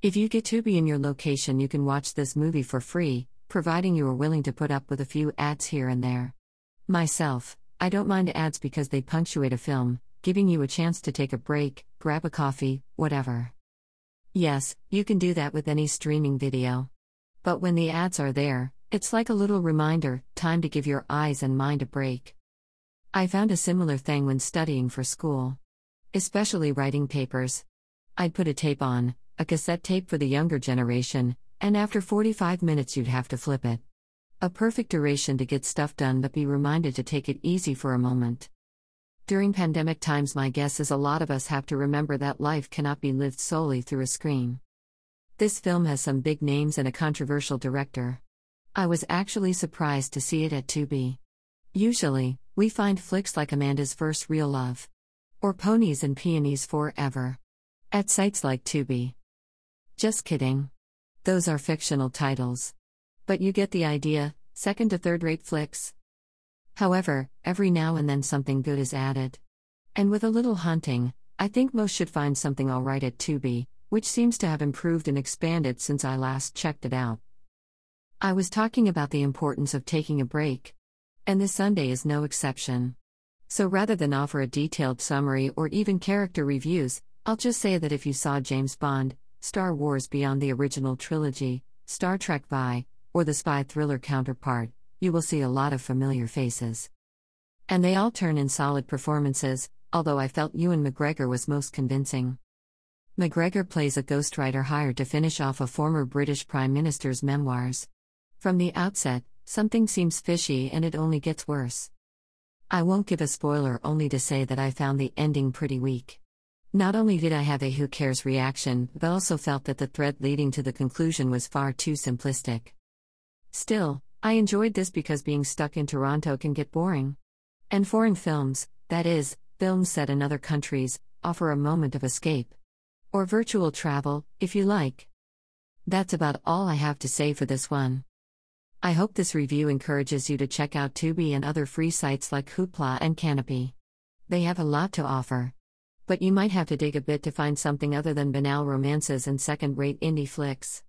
If you get Tubi in your location, you can watch this movie for free, providing you are willing to put up with a few ads here and there. Myself, I don't mind ads because they punctuate a film, giving you a chance to take a break, grab a coffee, whatever. Yes, you can do that with any streaming video. But when the ads are there, it's like a little reminder time to give your eyes and mind a break. I found a similar thing when studying for school. Especially writing papers. I'd put a tape on, a cassette tape for the younger generation, and after 45 minutes you'd have to flip it. A perfect duration to get stuff done but be reminded to take it easy for a moment. During pandemic times, my guess is a lot of us have to remember that life cannot be lived solely through a screen. This film has some big names and a controversial director. I was actually surprised to see it at Tubi. Usually, we find flicks like Amanda's First Real Love or Ponies and Peonies Forever at sites like Tubi. Just kidding. Those are fictional titles. But you get the idea second to third rate flicks. However, every now and then something good is added. And with a little hunting, I think most should find something alright at Tubi, which seems to have improved and expanded since I last checked it out. I was talking about the importance of taking a break. And this Sunday is no exception. So rather than offer a detailed summary or even character reviews, I'll just say that if you saw James Bond, Star Wars Beyond the Original Trilogy, Star Trek Vi, or the spy thriller counterpart, you will see a lot of familiar faces. And they all turn in solid performances, although I felt Ewan McGregor was most convincing. McGregor plays a ghostwriter hired to finish off a former British Prime Minister's memoirs. From the outset, something seems fishy and it only gets worse. I won't give a spoiler only to say that I found the ending pretty weak. Not only did I have a who cares reaction, but also felt that the thread leading to the conclusion was far too simplistic. Still, I enjoyed this because being stuck in Toronto can get boring. And foreign films, that is, films set in other countries, offer a moment of escape. Or virtual travel, if you like. That's about all I have to say for this one. I hope this review encourages you to check out Tubi and other free sites like Hoopla and Kanopy. They have a lot to offer. But you might have to dig a bit to find something other than banal romances and second rate indie flicks.